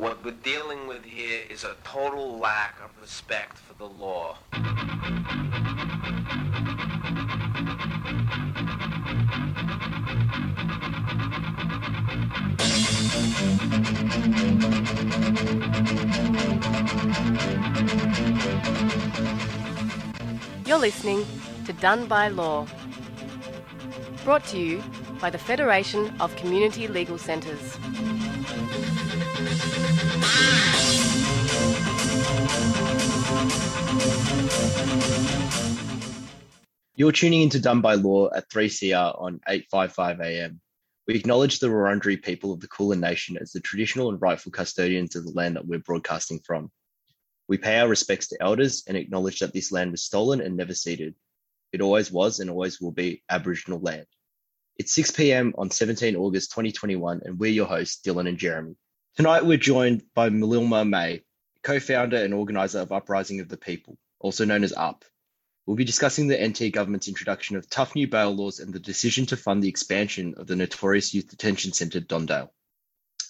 What we're dealing with here is a total lack of respect for the law. You're listening to Done by Law. Brought to you by the Federation of Community Legal Centres. You're tuning into Done by Law at 3CR on 855 AM. We acknowledge the Wurundjeri people of the Kulin Nation as the traditional and rightful custodians of the land that we're broadcasting from. We pay our respects to elders and acknowledge that this land was stolen and never ceded. It always was and always will be Aboriginal land. It's 6 p.m. on 17 August 2021, and we're your hosts, Dylan and Jeremy. Tonight, we're joined by Mililma May, co founder and organizer of Uprising of the People, also known as UP. We'll be discussing the NT government's introduction of tough new bail laws and the decision to fund the expansion of the notorious youth detention centre, Dondale.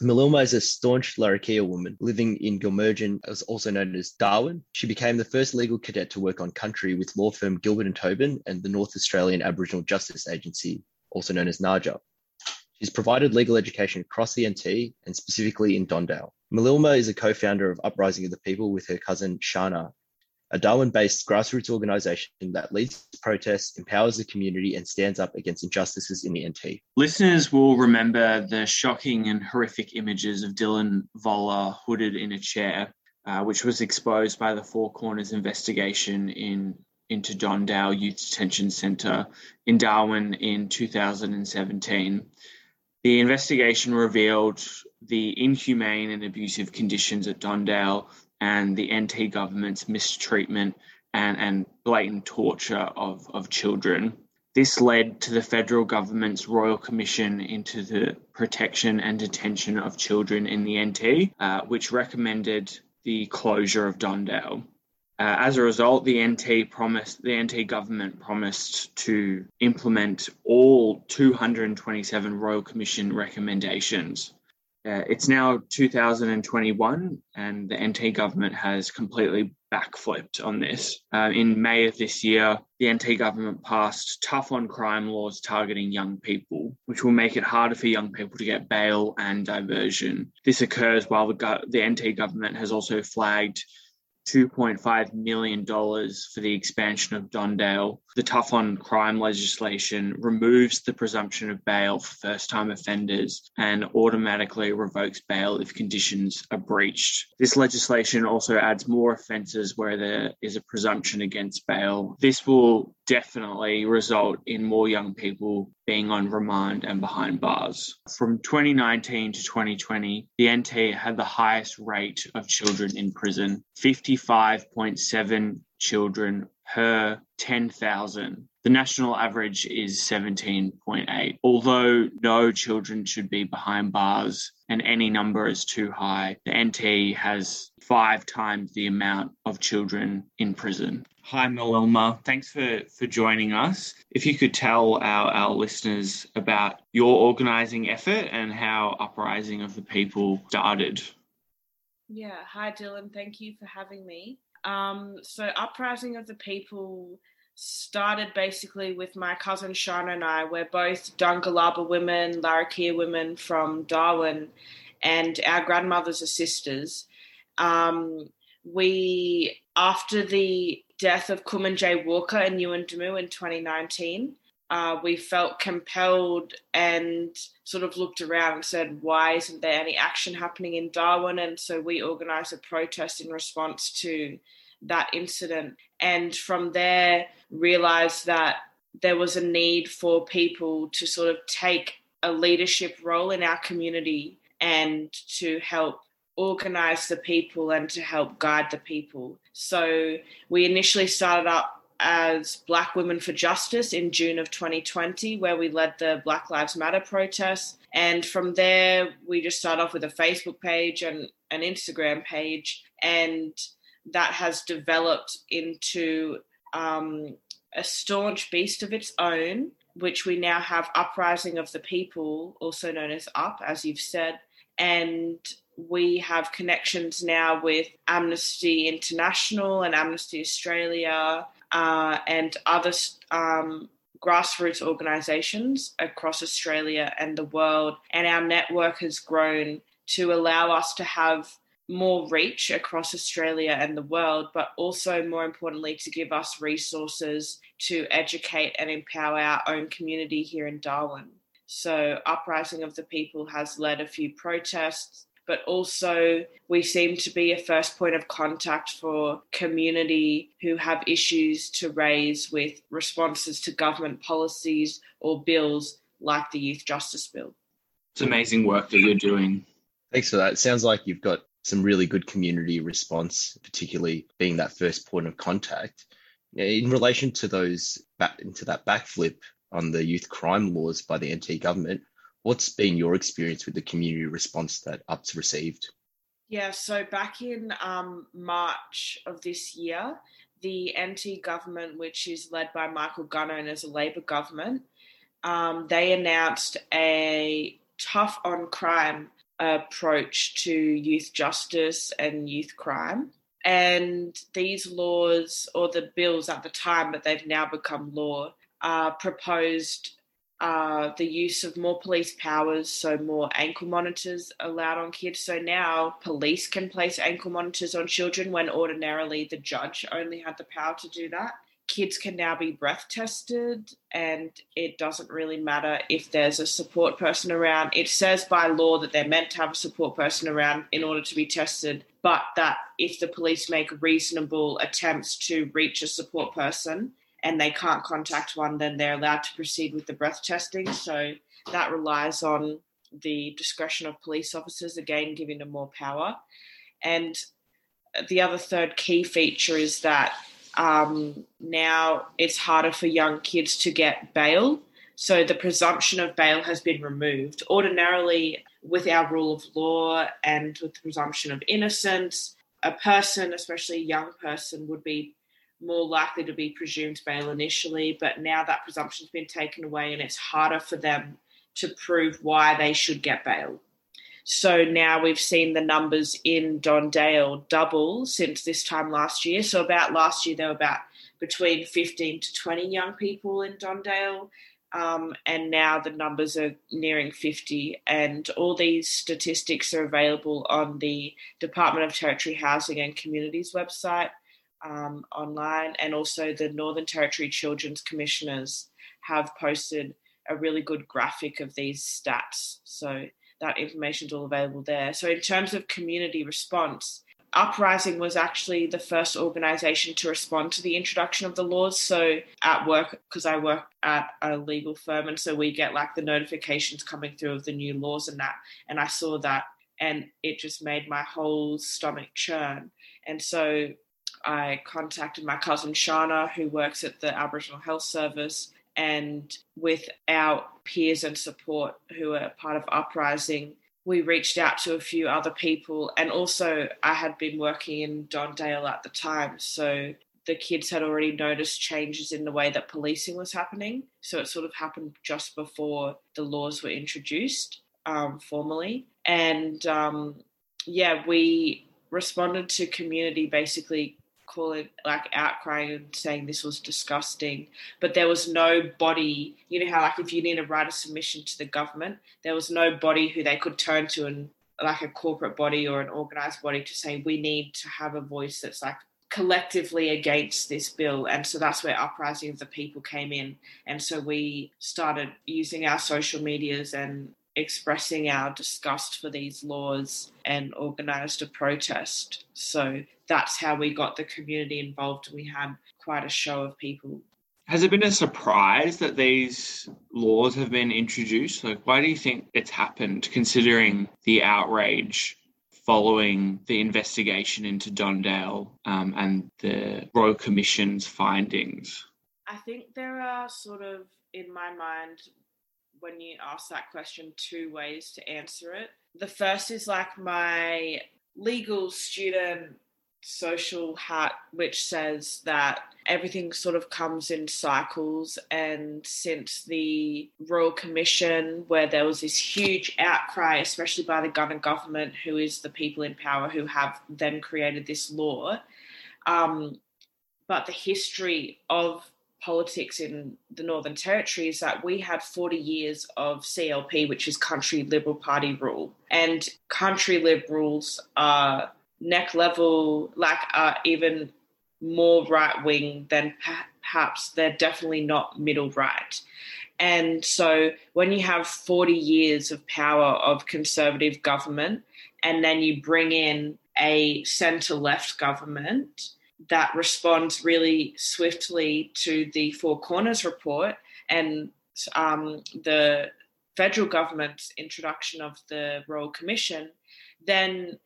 Mililma is a staunch Larrakia woman living in Gulumoerrgin, also known as Darwin. She became the first legal cadet to work on country with law firm Gilbert and Tobin and the North Australian Aboriginal Justice Agency, also known as NAAJA. She's provided legal education across the NT and specifically in Dondale. Mililma is a co-founder of Uprising of the People with her cousin Shana, a Darwin-based grassroots organisation that leads protests, empowers the community, and stands up against injustices in the NT. Listeners will remember the shocking and horrific images of Dylan Voller hooded in a chair, uh, which was exposed by the Four Corners investigation in into Don Dale Youth Detention Centre in Darwin in 2017. The investigation revealed the inhumane and abusive conditions at Don Dale and the NT government's mistreatment and, and blatant torture of, of children. This led to the federal government's Royal Commission into the protection and detention of children in the NT, uh, which recommended the closure of Don Dale. Uh, as a result, the NT promised the NT government promised to implement all 227 Royal Commission recommendations. Uh, it's now 2021, and the NT government has completely backflipped on this. Uh, in May of this year, the NT government passed tough on crime laws targeting young people, which will make it harder for young people to get bail and diversion. This occurs while the, go- the NT government has also flagged $2.5 million for the expansion of Don Dale. The tough on crime legislation removes the presumption of bail for first time offenders and automatically revokes bail if conditions are breached. This legislation also adds more offences where there is a presumption against bail. This will definitely result in more young people being on remand and behind bars. From 2019 to 2020, the NT had the highest rate of children in prison 55.7 children per 10,000. The national average is 17.8. Although no children should be behind bars and any number is too high, the NT has five times the amount of children in prison. Hi, Mililma. Thanks for, for joining us. If you could tell our, our listeners about your organising effort and how Uprising of the People started. Yeah, hi Dylan. Thank you for having me. Um, so, Uprising of the People started basically with my cousin Shana and I. We're both Danggalaba women, Larrakia women from Darwin, and our grandmothers are sisters. Um, we, after the death of Kumanjayi Walker and Yuendumu in 2019, uh, we felt compelled and sort of looked around and said, why isn't there any action happening in Darwin? And so we organised a protest in response to that incident. And from there, realized that there was a need for people to sort of take a leadership role in our community and to help organize the people and to help guide the people. So we initially started up as Black Women for Justice in June of 2020, where we led the Black Lives Matter protests. And from there, we just started off with a Facebook page and an Instagram page. And that has developed into um, a staunch beast of its own, which we now have Uprising of the People, also known as UP, as you've said. And we have connections now with Amnesty International and Amnesty Australia uh, and other um, grassroots organisations across Australia and the world. And our network has grown to allow us to have more reach across Australia and the world, but also more importantly, to give us resources to educate and empower our own community here in Darwin. So, Uprising of the People has led a few protests, but also we seem to be a first point of contact for community who have issues to raise with responses to government policies or bills like the Youth Justice Bill. It's amazing work that you're doing. Thanks for that. It sounds like you've got some really good community response, particularly being that first point of contact. In relation to those back into that backflip on the youth crime laws by the NT government, what's been your experience with the community response that UP's received? Yeah, so back in um, March of this year, the NT government, which is led by Michael Gunner and is a Labor government, um, they announced a tough on crime approach to youth justice and youth crime. And these laws, or the bills at the time, but they've now become law, uh, proposed uh, the use of more police powers, so more ankle monitors allowed on kids. So now police can place ankle monitors on children when ordinarily the judge only had the power to do that kids can now be breath tested and it doesn't really matter if there's a support person around. It says by law that they're meant to have a support person around in order to be tested, but that if the police make reasonable attempts to reach a support person and they can't contact one, then they're allowed to proceed with the breath testing. So that relies on the discretion of police officers, again, giving them more power. And the other third key feature is that um, now it's harder for young kids to get bail. So the presumption of bail has been removed. Ordinarily, with our rule of law and with the presumption of innocence, a person, especially a young person, would be more likely to be presumed bail initially. But now that presumption's been taken away and it's harder for them to prove why they should get bail. So now we've seen the numbers in Don Dale double since this time last year. So about last year, there were about between 15 to 20 young people in Don Dale. Um, and now the numbers are nearing 50. And all these statistics are available on the Department of Territory Housing and Communities website um, online. And also the Northern Territory Children's Commissioners have posted a really good graphic of these stats. So that information is all available there. So, in terms of community response, Uprising was actually the first organisation to respond to the introduction of the laws. So, at work, because I work at a legal firm, and so we get like the notifications coming through of the new laws and that, and I saw that, and it just made my whole stomach churn. And so, I contacted my cousin Shana, who works at the Aboriginal Health Service, and with our peers and support who are part of Uprising, we reached out to a few other people. And also, I had been working in Don Dale at the time. So the kids had already noticed changes in the way that policing was happening. So it sort of happened just before the laws were introduced um, formally. And um, yeah, we responded to community basically calling like outcrying and saying this was disgusting but there was no body you know how like if you need to write a submission to the government there was no body who they could turn to and like a corporate body or an organized body to say we need to have a voice that's like collectively against this bill and so that's where uprising of the people came in and so we started using our social medias and expressing our disgust for these laws and organised a protest. So that's how we got the community involved. We had quite a show of people. Has it been a surprise that these laws have been introduced? Like, why do you think it's happened, considering the outrage following the investigation into Don Dale um, and the Royal Commission's findings? I think there are sort of, in my mind, when you ask that question two ways to answer it. The first is like my legal student social hat which says that everything sort of comes in cycles and since the royal commission where there was this huge outcry especially by the gunner government who is the people in power who have then created this law um, but the history of politics in the Northern Territory is that we had 40 years of CLP, which is Country Liberal Party rule. And country liberals are neck level, like are even more right wing than perhaps they're definitely not middle right. And so when you have 40 years of power of conservative government and then you bring in a centre left government, that responds really swiftly to the Four Corners report and um, the federal government's introduction of the Royal Commission, then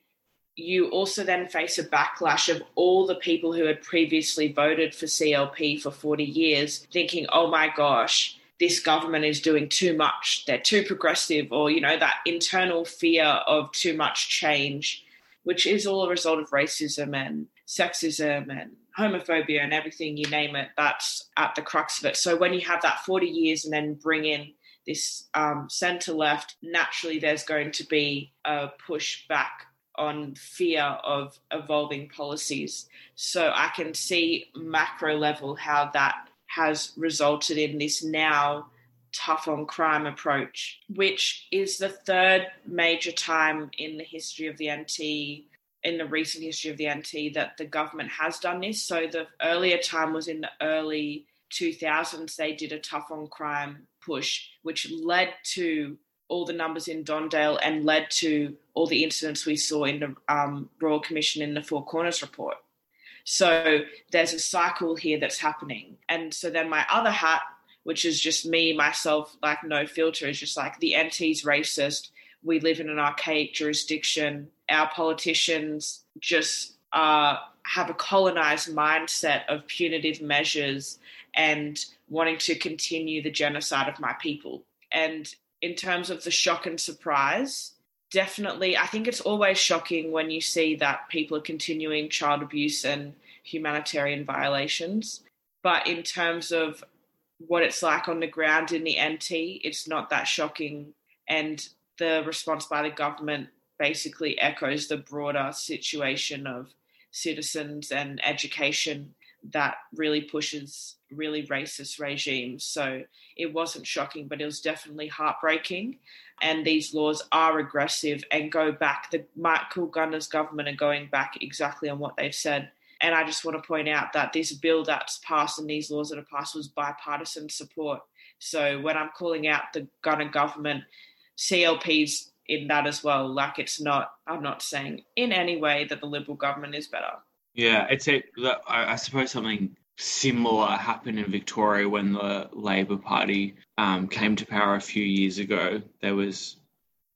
you also then face a backlash of all the people who had previously voted for CLP for 40 years thinking, oh my gosh, this government is doing too much. They're too progressive, or, you know, that internal fear of too much change, which is all a result of racism and sexism and homophobia and everything you name it that's at the crux of it so when you have that 40 years and then bring in this um, centre left naturally there's going to be a push back on fear of evolving policies so i can see macro level how that has resulted in this now tough on crime approach which is the third major time in the history of the nt in the recent history of the NT that the government has done this. So the earlier time was in the early 2000s. They did a tough on crime push, which led to all the numbers in Don Dale and led to all the incidents we saw in the um, Royal Commission in the Four Corners report. So there's a cycle here that's happening. And so then my other hat, which is just me, myself, like no filter, is just like the NT's racist. We live in an archaic jurisdiction our politicians just uh, have a colonized mindset of punitive measures and wanting to continue the genocide of my people. And in terms of the shock and surprise, definitely, I think it's always shocking when you see that people are continuing child abuse and humanitarian violations. But in terms of what it's like on the ground in the NT, it's not that shocking. And the response by the government basically echoes the broader situation of citizens and education that really pushes really racist regimes. So it wasn't shocking, but it was definitely heartbreaking. And these laws are aggressive and go back. The Michael Gunner's government are going back exactly on what they've said. And I just want to point out that this bill that's passed and these laws that are passed was bipartisan support. So when I'm calling out the Gunner government, CLP's in that as well. Like it's not, I'm not saying in any way that the Liberal government is better. Yeah, it's a, I suppose something similar happened in Victoria when the Labor Party um, came to power a few years ago. There was,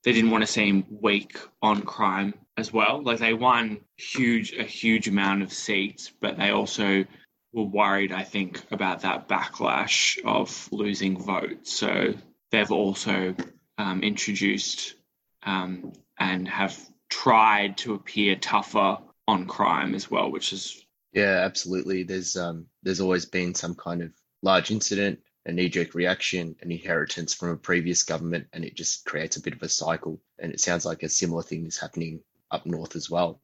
they didn't want to seem weak on crime as well. Like they won huge, a huge amount of seats, but they also were worried, I think, about that backlash of losing votes. So they've also um, introduced um, and have tried to appear tougher on crime as well, which is yeah, absolutely. There's um, there's always been some kind of large incident, a knee-jerk reaction, an inheritance from a previous government, and it just creates a bit of a cycle. And it sounds like a similar thing is happening up north as well.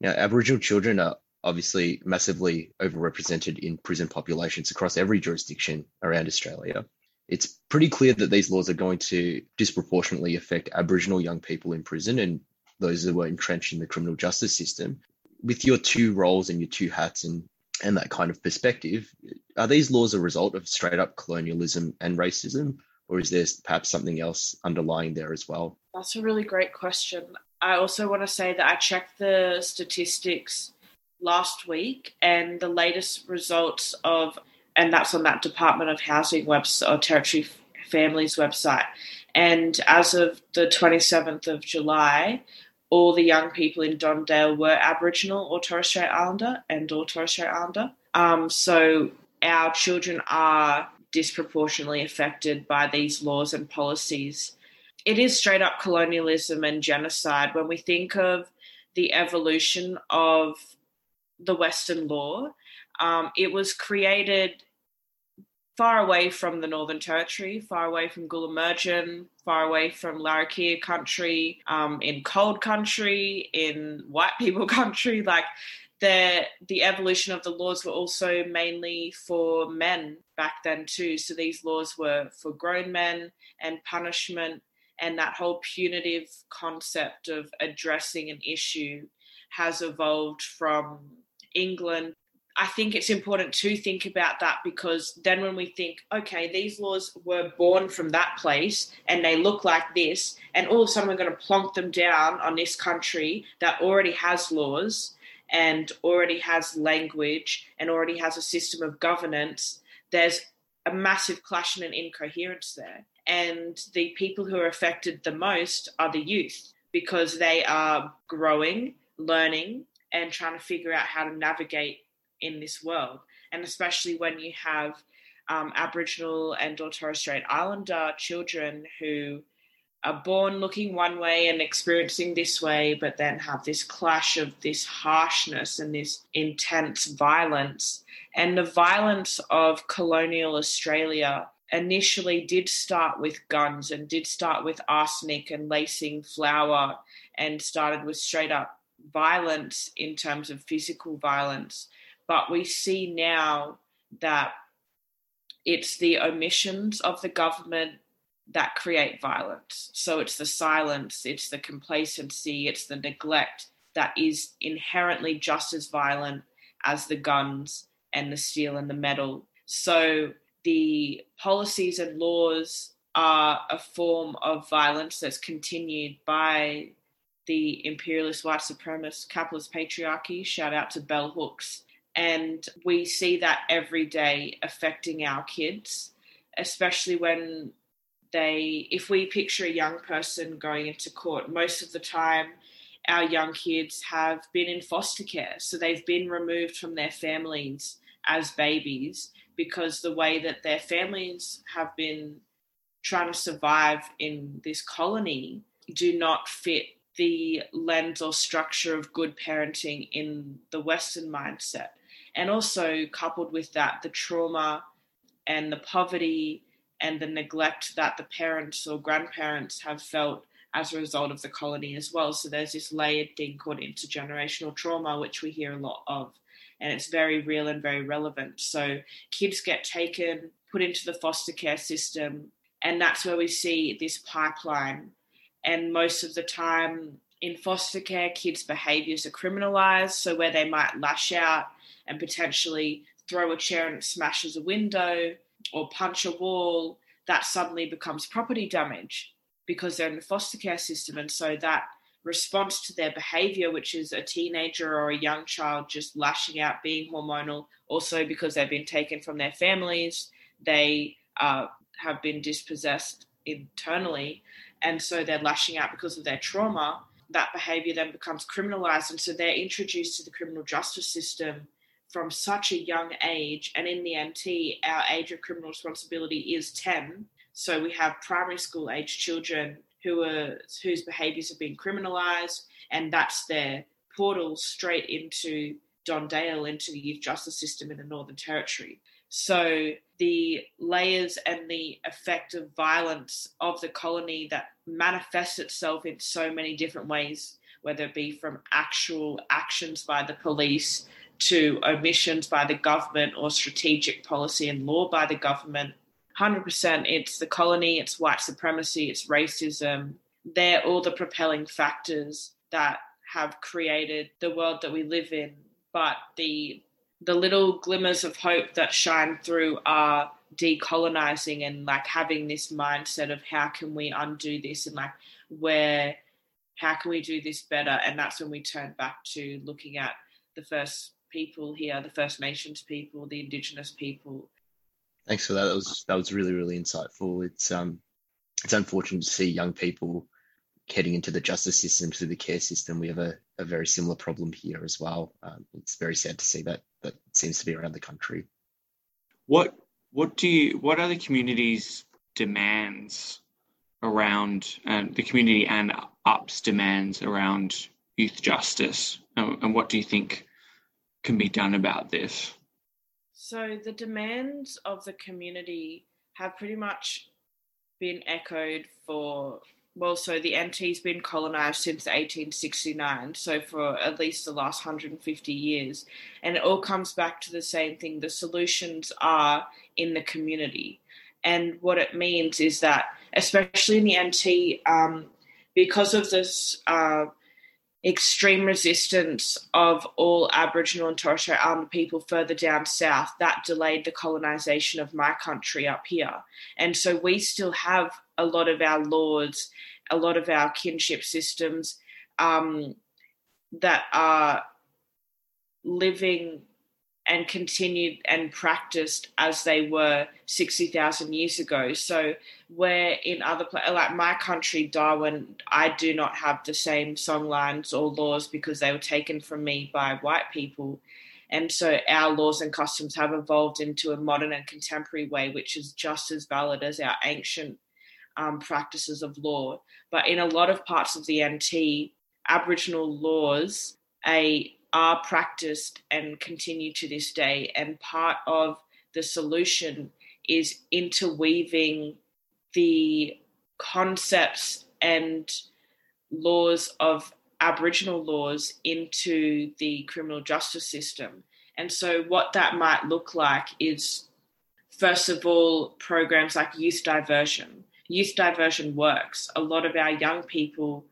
Now, Aboriginal children are obviously massively overrepresented in prison populations across every jurisdiction around Australia it's pretty clear that these laws are going to disproportionately affect Aboriginal young people in prison and those who are entrenched in the criminal justice system. With your two roles and your two hats and and that kind of perspective, are these laws a result of straight up colonialism and racism, or is there perhaps something else underlying there as well? That's a really great question. I also want to say that I checked the statistics last week, and the latest results of and that's on that Department of Housing website or Territory Families website. And as of the 27th of July, all the young people in Don Dale were Aboriginal or Torres Strait Islander and or Torres Strait Islander. Um, so our children are disproportionately affected by these laws and policies. It is straight up colonialism and genocide when we think of the evolution of the Western law. Um, it was created far away from the Northern Territory, far away from Gulumoerrgin, far away from Larrakia country, um, in cold country, in white people country. Like the the evolution of the laws were also mainly for men back then too. So these laws were for grown men and punishment and that whole punitive concept of addressing an issue has evolved from England. I think it's important to think about that because then when we think, okay, these laws were born from that place and they look like this, and all of a sudden we're going to plonk them down on this country that already has laws and already has language and already has a system of governance, there's a massive clash and an incoherence there. And the people who are affected the most are the youth because they are growing, learning, and trying to figure out how to navigate in this world. And especially when you have um, Aboriginal and or Torres Strait Islander children who are born looking one way and experiencing this way, but then have this clash of this harshness and this intense violence. And the violence of colonial Australia initially did start with guns and did start with arsenic and lacing flour and started with straight up violence in terms of physical violence. But we see now that it's the omissions of the government that create violence. So it's the silence, it's the complacency, it's the neglect that is inherently just as violent as the guns and the steel and the metal. So the policies and laws are a form of violence that's continued by the imperialist white supremacist capitalist patriarchy. Shout out to bell hooks. And we see that every day affecting our kids, especially when they if we picture a young person going into court most of the time our young kids have been in foster care. So they've been removed from their families as babies because the way that their families have been trying to survive in this colony do not fit the lens or structure of good parenting in the western mindset and also coupled with that the trauma and the poverty and the neglect that the parents or grandparents have felt as a result of the colony as well. So there's this layered thing called intergenerational trauma, which we hear a lot of, and it's very real and very relevant. So kids get taken, put into the foster care system, and that's where we see this pipeline. And most of the time in foster care, kids' behaviors are criminalized. So where they might lash out and potentially throw a chair and it smashes a window or punch a wall, that suddenly becomes property damage because they're in the foster care system. And so that response to their behavior, which is a teenager or a young child just lashing out, being hormonal, also because they've been taken from their families, they uh, have been dispossessed internally. And so they're lashing out because of their trauma. That behavior then becomes criminalized. And so they're introduced to the criminal justice system from such a young age. And in the NT, our age of criminal responsibility is 10. So we have primary school age children who are whose behaviours have been criminalised, and that's their portal straight into Don Dale, into the youth justice system in the Northern Territory. So the layers and the effect of violence of the colony that manifests itself in so many different ways, whether it be from actual actions by the police to omissions by the government or strategic policy and law by the government. 100% it's the colony, it's white supremacy, it's racism. They're all the propelling factors that have created the world that we live in. But the the little glimmers of hope that shine through are decolonizing and like having this mindset of how can we undo this and like where how can we do this better and that's when we turn back to looking at the first people here, the First Nations people, the Indigenous people. Thanks for that. That was that was really really insightful. It's um it's unfortunate to see young people getting into the justice system through the care system. We have a, a very similar problem here as well. Um, it's very sad to see that that seems to be around the country. What what do you what are the community's demands around um, the community and UP's demands around youth justice, and, and what do you think can be done about this? So the demands of the community have pretty much been echoed for well, so the NT's been colonized since 1869, so for at least the last 150 years. And it all comes back to the same thing the solutions are in the community. And what it means is that, especially in the NT, um, because of this uh, extreme resistance of all Aboriginal and Torres Strait Islander people further down south, that delayed the colonisation of my country up here. And so we still have a lot of our laws, a lot of our kinship systems um, that are living and continued and practiced as they were 60,000 years ago. So, where in other places, like my country, Darwin, I do not have the same songlines or laws because they were taken from me by white people. And so, our laws and customs have evolved into a modern and contemporary way, which is just as valid as our ancient um, practices of law. But in a lot of parts of the NT, Aboriginal laws, a are practiced and continue to this day. And part of the solution is interweaving the concepts and laws of Aboriginal laws into the criminal justice system. And so, what that might look like is, first of all, programs like youth diversion. Youth diversion works. A lot of our young people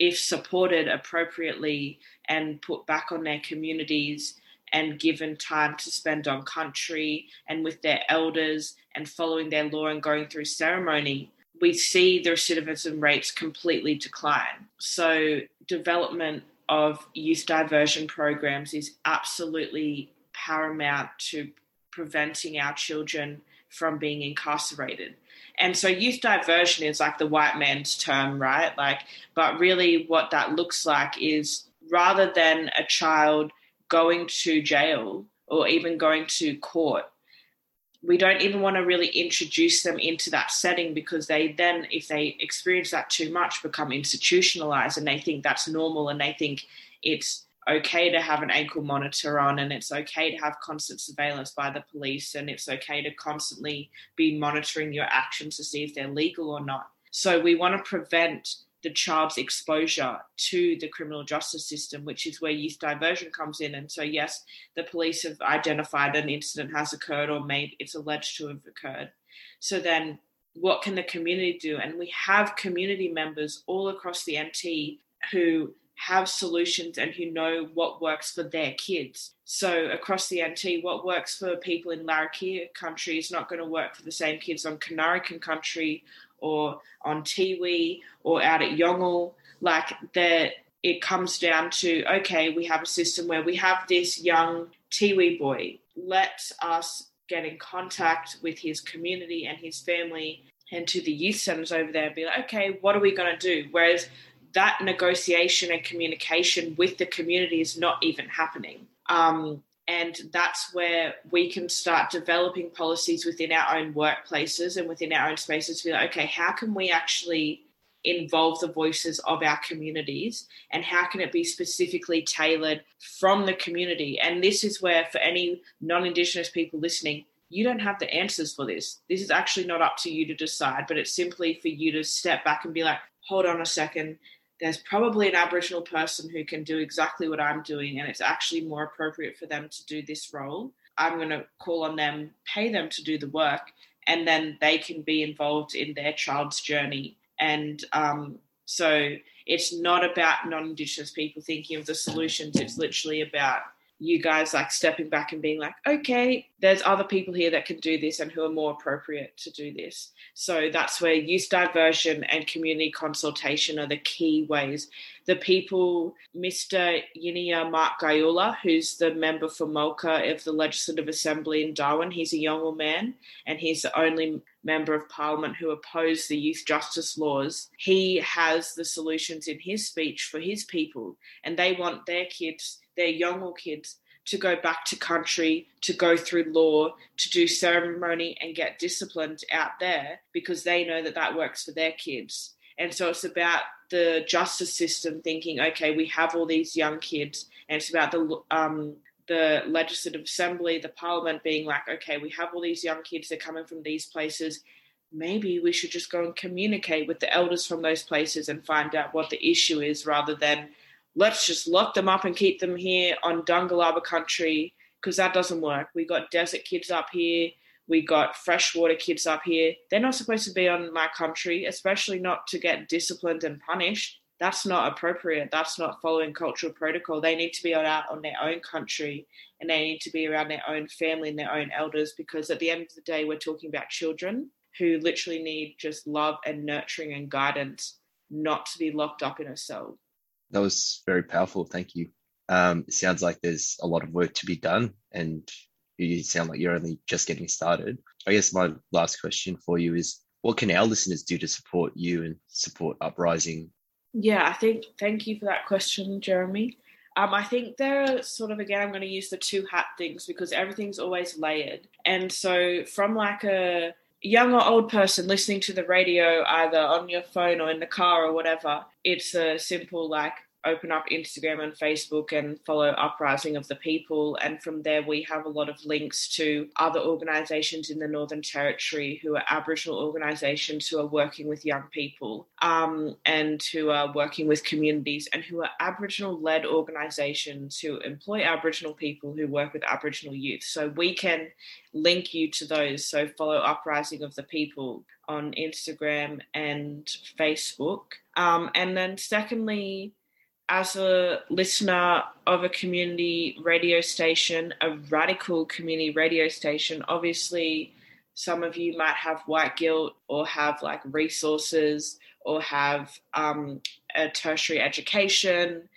if supported appropriately and put back on their communities and given time to spend on country and with their elders and following their law and going through ceremony, we see the recidivism rates completely decline. So, development of youth diversion programs is absolutely paramount to preventing our children from being incarcerated. And so youth diversion is like the white man's term, right? Like, but really what that looks like is rather than a child going to jail or even going to court, we don't even want to really introduce them into that setting because they then, if they experience that too much, become institutionalized and they think that's normal and they think it's okay to have an ankle monitor on and it's okay to have constant surveillance by the police and it's okay to constantly be monitoring your actions to see if they're legal or not. So we want to prevent the child's exposure to the criminal justice system, which is where youth diversion comes in. And so, yes, the police have identified an incident has occurred or made it's alleged to have occurred. So then, what can the community do? And we have community members all across the NT who have solutions and who know what works for their kids. So across the NT, what works for people in Larrakia country is not going to work for the same kids on Kanurikan country or on Tiwi or out at Yongle. Like that, it comes down to okay, we have a system where we have this young Tiwi boy. Let us get in contact with his community and his family and to the youth centers over there and be like, okay, what are we going to do? Whereas that negotiation and communication with the community is not even happening. Um, and that's where we can start developing policies within our own workplaces and within our own spaces to be like, okay, how can we actually involve the voices of our communities and how can it be specifically tailored from the community? And this is where, for any non Indigenous people listening, you don't have the answers for this. This is actually not up to you to decide, but it's simply for you to step back and be like, hold on a second there's probably an Aboriginal person who can do exactly what I'm doing, and it's actually more appropriate for them to do this role. I'm going to call on them, pay them to do the work, and then they can be involved in their child's journey. And um, so it's not about non Indigenous people thinking of the solutions, it's literally about you guys like stepping back and being like, okay, there's other people here that can do this and who are more appropriate to do this. So that's where youth diversion and community consultation are the key ways. The people, Mr. Yingiya Mark Guyula, who's the member for Mulka of the Legislative Assembly in Darwin, he's a younger man and he's the only member of parliament who opposed the youth justice laws. He has the solutions in his speech for his people and they want their kids their younger kids to go back to country, to go through law, to do ceremony and get disciplined out there because they know that that works for their kids. And so it's about the justice system thinking, okay, we have all these young kids, and it's about the um, the legislative assembly, the parliament being like, okay, we have all these young kids, they're coming from these places. Maybe we should just go and communicate with the elders from those places and find out what the issue is rather than let's just lock them up and keep them here on Danggalaba country because that doesn't work. We got desert kids up here, we got freshwater kids up here. They're not supposed to be on my country, especially not to get disciplined and punished. That's not appropriate. That's not following cultural protocol. They need to be out on their own country and they need to be around their own family and their own elders because at the end of the day, we're talking about children who literally need just love and nurturing and guidance, not to be locked up in a cell. That was very powerful. Thank you. Um, it sounds like there's a lot of work to be done, and you sound like you're only just getting started. I guess my last question for you is what can our listeners do to support you and support Uprising? Yeah, I think, thank you for that question, Jeremy. Um, I think there are sort of, again, I'm going to use the two hat things because everything's always layered. And so, from like a young or old person listening to the radio, either on your phone or in the car or whatever, it's a simple like open up Instagram and Facebook and follow Uprising of the People. And from there, we have a lot of links to other organisations in the Northern Territory who are Aboriginal organisations who are working with young people um, and who are working with communities and who are Aboriginal led organisations who employ Aboriginal people who work with Aboriginal youth. So we can link you to those. So follow Uprising of the People on Instagram and Facebook. Um, and then, secondly, as a listener of a community radio station, a radical community radio station, obviously some of you might have white guilt or have like resources or have um, a tertiary education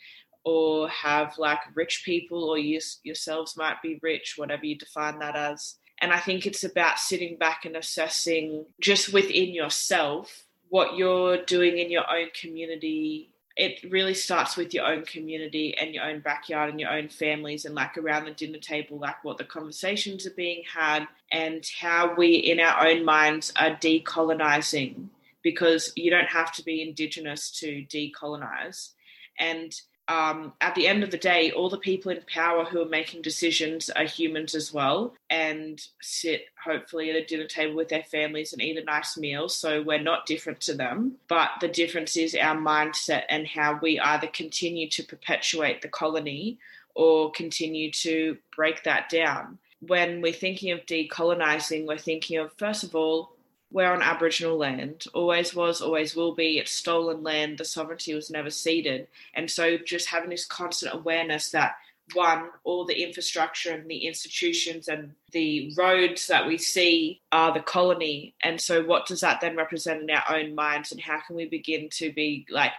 or have like rich people or you yourselves might be rich, whatever you define that as. And I think it's about sitting back and assessing just within yourself what you're doing in your own community it really starts with your own community and your own backyard and your own families and like around the dinner table like what the conversations are being had and how we in our own minds are decolonizing because you don't have to be indigenous to decolonize. And um, at the end of the day, all the people in power who are making decisions are humans as well and sit hopefully at a dinner table with their families and eat a nice meal. So we're not different to them. But the difference is our mindset and how we either continue to perpetuate the colony or continue to break that down. When we're thinking of decolonizing, we're thinking of, first of all, we're on Aboriginal land, always was, always will be. It's stolen land, the sovereignty was never ceded. And so just having this constant awareness that one, all the infrastructure and the institutions and the roads that we see are the colony. And so, what does that then represent in our own minds? And how can we begin to be like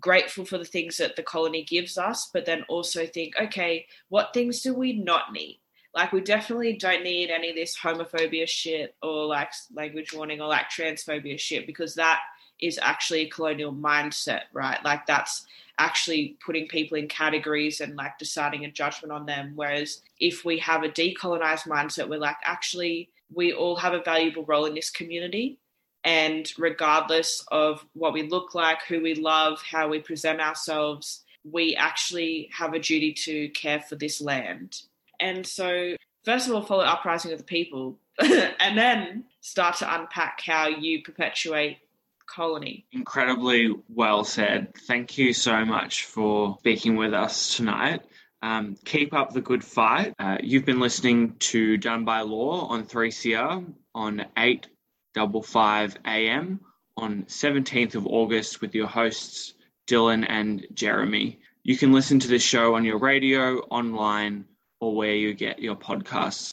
grateful for the things that the colony gives us, but then also think, okay, what things do we not need? Like, we definitely don't need any of this homophobia shit or like language warning or like transphobia shit because that is actually a colonial mindset, right? Like, that's actually putting people in categories and like deciding a judgment on them. Whereas if we have a decolonized mindset, we're like, actually, we all have a valuable role in this community. And regardless of what we look like, who we love, how we present ourselves, we actually have a duty to care for this land. And so, first of all, follow Uprising of the People, and then start to unpack how you perpetuate colony. Incredibly well said. Thank you so much for speaking with us tonight. Um, keep up the good fight. Uh, you've been listening to Done by Law on 3CR on 855 AM on 17th of August with your hosts Dylan and Jeremy. You can listen to this show on your radio, online, or where you get your podcasts.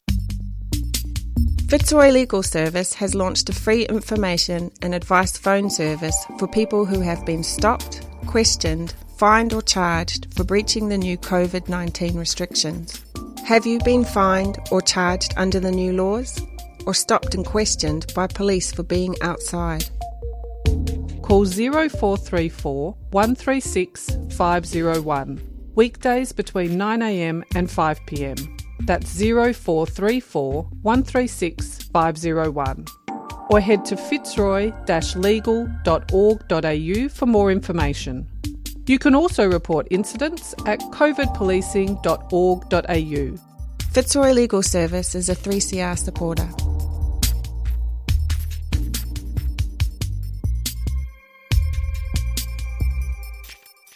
Fitzroy Legal Service has launched a free information and advice phone service for people who have been stopped, questioned, fined, or charged for breaching the new COVID 19 restrictions. Have you been fined or charged under the new laws? Or stopped and questioned by police for being outside? Call 0434 136 501 weekdays between 9am and 5pm. That's 0434 136 501. Or head to fitzroy legal.org.au for more information. You can also report incidents at covidpolicing.org.au. Fitzroy Legal Service is a 3CR supporter.